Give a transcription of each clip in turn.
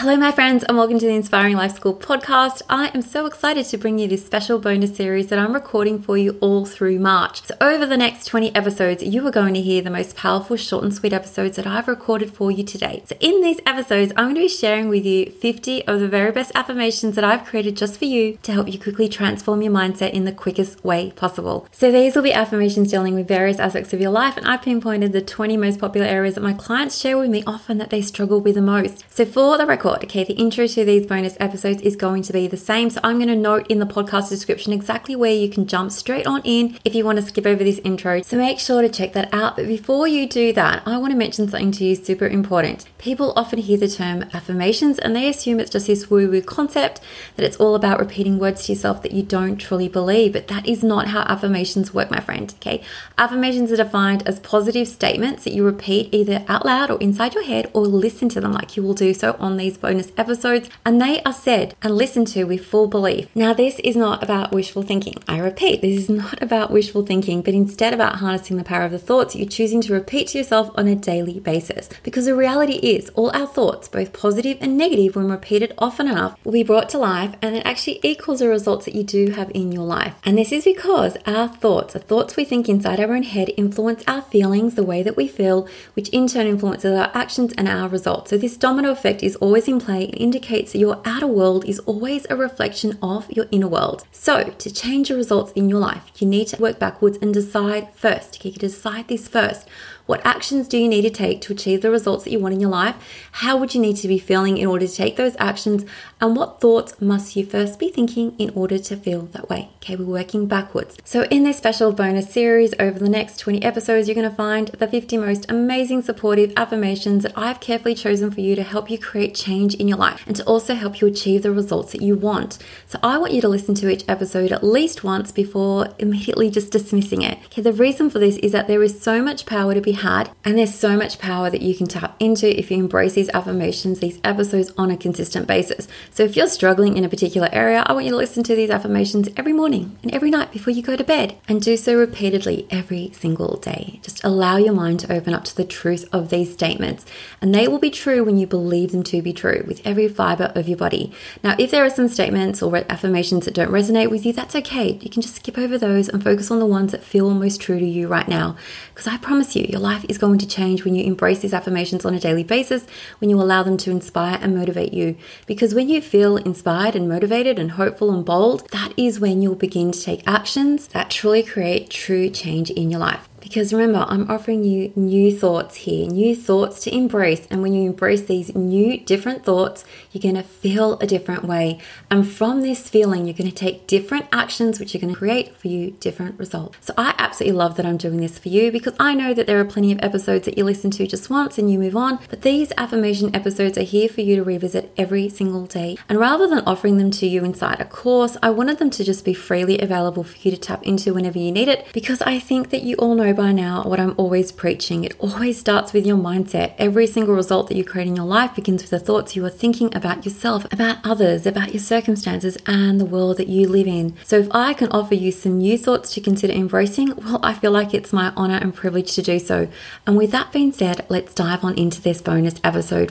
Hello, my friends, and welcome to the Inspiring Life School podcast. I am so excited to bring you this special bonus series that I'm recording for you all through March. So, over the next 20 episodes, you are going to hear the most powerful, short, and sweet episodes that I've recorded for you today. So, in these episodes, I'm going to be sharing with you 50 of the very best affirmations that I've created just for you to help you quickly transform your mindset in the quickest way possible. So, these will be affirmations dealing with various aspects of your life, and I've pinpointed the 20 most popular areas that my clients share with me often that they struggle with the most. So, for the record, record. Okay, the intro to these bonus episodes is going to be the same. So I'm going to note in the podcast description exactly where you can jump straight on in if you want to skip over this intro. So make sure to check that out. But before you do that, I want to mention something to you super important. People often hear the term affirmations and they assume it's just this woo woo concept that it's all about repeating words to yourself that you don't truly believe. But that is not how affirmations work, my friend. Okay, affirmations are defined as positive statements that you repeat either out loud or inside your head or listen to them like you will do so on these bonus episodes, and they are said and listened to with full belief. Now, this is not about wishful thinking. I repeat, this is not about wishful thinking, but instead about harnessing the power of the thoughts you're choosing to repeat to yourself on a daily basis. Because the reality is, all our thoughts, both positive and negative, when repeated often enough, will be brought to life and it actually equals the results that you do have in your life. And this is because our thoughts, the thoughts we think inside our own head, influence our feelings, the way that we feel, which in turn influences our actions and our results. So, this domino effect is always in play indicates your outer world is always a reflection of your inner world. So, to change your results in your life, you need to work backwards and decide first. You decide this first. What actions do you need to take to achieve the results that you want in your life? How would you need to be feeling in order to take those actions? And what thoughts must you first be thinking in order to feel that way? Okay, we're working backwards. So, in this special bonus series over the next 20 episodes, you're going to find the 50 most amazing supportive affirmations that I've carefully chosen for you to help you create change in your life and to also help you achieve the results that you want. So, I want you to listen to each episode at least once before immediately just dismissing it. Okay, the reason for this is that there is so much power to be had. And there's so much power that you can tap into if you embrace these affirmations, these episodes on a consistent basis. So if you're struggling in a particular area, I want you to listen to these affirmations every morning and every night before you go to bed and do so repeatedly every single day. Just allow your mind to open up to the truth of these statements. And they will be true when you believe them to be true with every fiber of your body. Now, if there are some statements or affirmations that don't resonate with you, that's okay. You can just skip over those and focus on the ones that feel most true to you right now. Because I promise you, your life is going to change when you embrace these affirmations on a daily basis, when you allow them to inspire and motivate you. Because when you feel inspired and motivated and hopeful and bold, that is when you'll begin to take actions that truly create true change in your life. Because remember, I'm offering you new thoughts here, new thoughts to embrace. And when you embrace these new, different thoughts, you're going to feel a different way. And from this feeling, you're going to take different actions, which are going to create for you different results. So I absolutely love that I'm doing this for you because I know that there are plenty of episodes that you listen to just once and you move on. But these affirmation episodes are here for you to revisit every single day. And rather than offering them to you inside a course, I wanted them to just be freely available for you to tap into whenever you need it because I think that you all know by now what I'm always preaching. It always starts with your mindset. Every single result that you create in your life begins with the thoughts you are thinking about yourself, about others, about your circumstances, and the world that you live in. So, if I can offer you some new thoughts to consider embracing, well, I feel like it's my honor and privilege to do so. And with that being said, let's dive on into this bonus episode.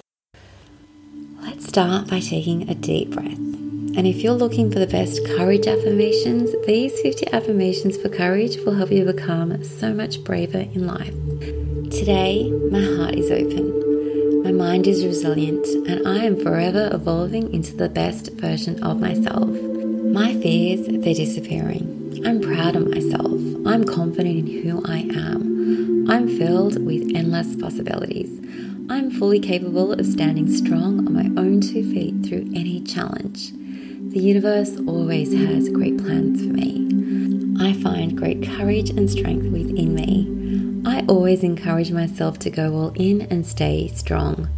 Let's start by taking a deep breath. And if you're looking for the best courage affirmations, these 50 affirmations for courage will help you become so much braver in life. Today, my heart is open. My mind is resilient, and I am forever evolving into the best version of myself. My fears, they're disappearing. I'm proud of myself. I'm confident in who I am. I'm filled with endless possibilities. I'm fully capable of standing strong on my own two feet through any challenge. The universe always has great plans for me. I find great courage and strength within me. I always encourage myself to go all in and stay strong.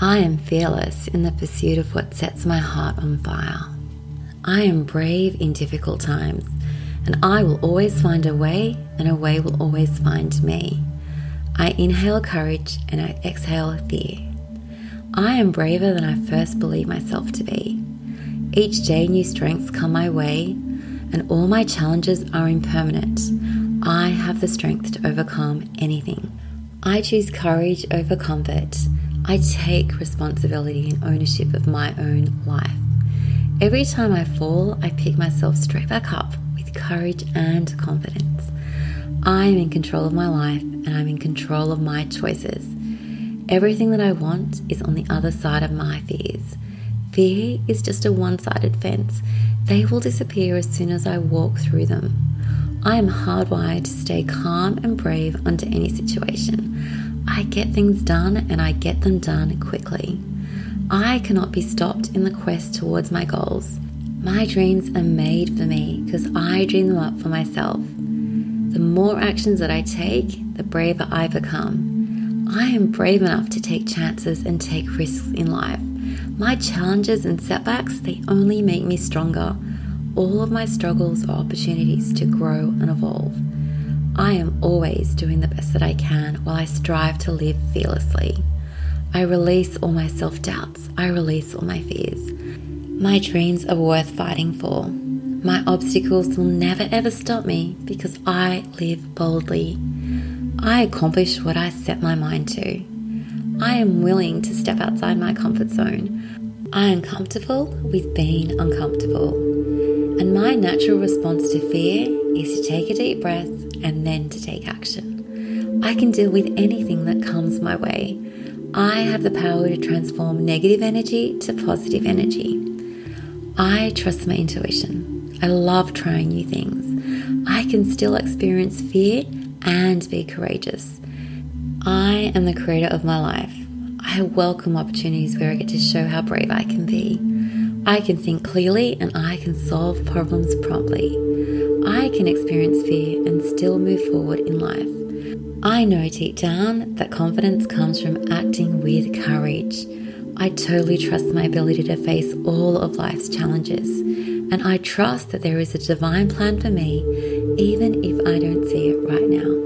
I am fearless in the pursuit of what sets my heart on fire. I am brave in difficult times, and I will always find a way, and a way will always find me. I inhale courage and I exhale fear. I am braver than I first believed myself to be. Each day, new strengths come my way, and all my challenges are impermanent. I have the strength to overcome anything. I choose courage over comfort. I take responsibility and ownership of my own life. Every time I fall, I pick myself straight back up with courage and confidence. I am in control of my life and I'm in control of my choices. Everything that I want is on the other side of my fears. Fear is just a one sided fence. They will disappear as soon as I walk through them. I am hardwired to stay calm and brave under any situation. I get things done and I get them done quickly. I cannot be stopped in the quest towards my goals. My dreams are made for me because I dream them up for myself. The more actions that I take, the braver I become. I am brave enough to take chances and take risks in life. My challenges and setbacks, they only make me stronger. All of my struggles are opportunities to grow and evolve. I am always doing the best that I can while I strive to live fearlessly. I release all my self doubts, I release all my fears. My dreams are worth fighting for. My obstacles will never ever stop me because I live boldly. I accomplish what I set my mind to. I am willing to step outside my comfort zone. I am comfortable with being uncomfortable. And my natural response to fear is to take a deep breath and then to take action. I can deal with anything that comes my way. I have the power to transform negative energy to positive energy. I trust my intuition. I love trying new things. I can still experience fear and be courageous. I am the creator of my life. I welcome opportunities where I get to show how brave I can be. I can think clearly and I can solve problems promptly. I can experience fear and still move forward in life. I know deep down that confidence comes from acting with courage. I totally trust my ability to face all of life's challenges, and I trust that there is a divine plan for me, even if I don't see it right now.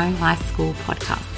Inspiring Life School podcast.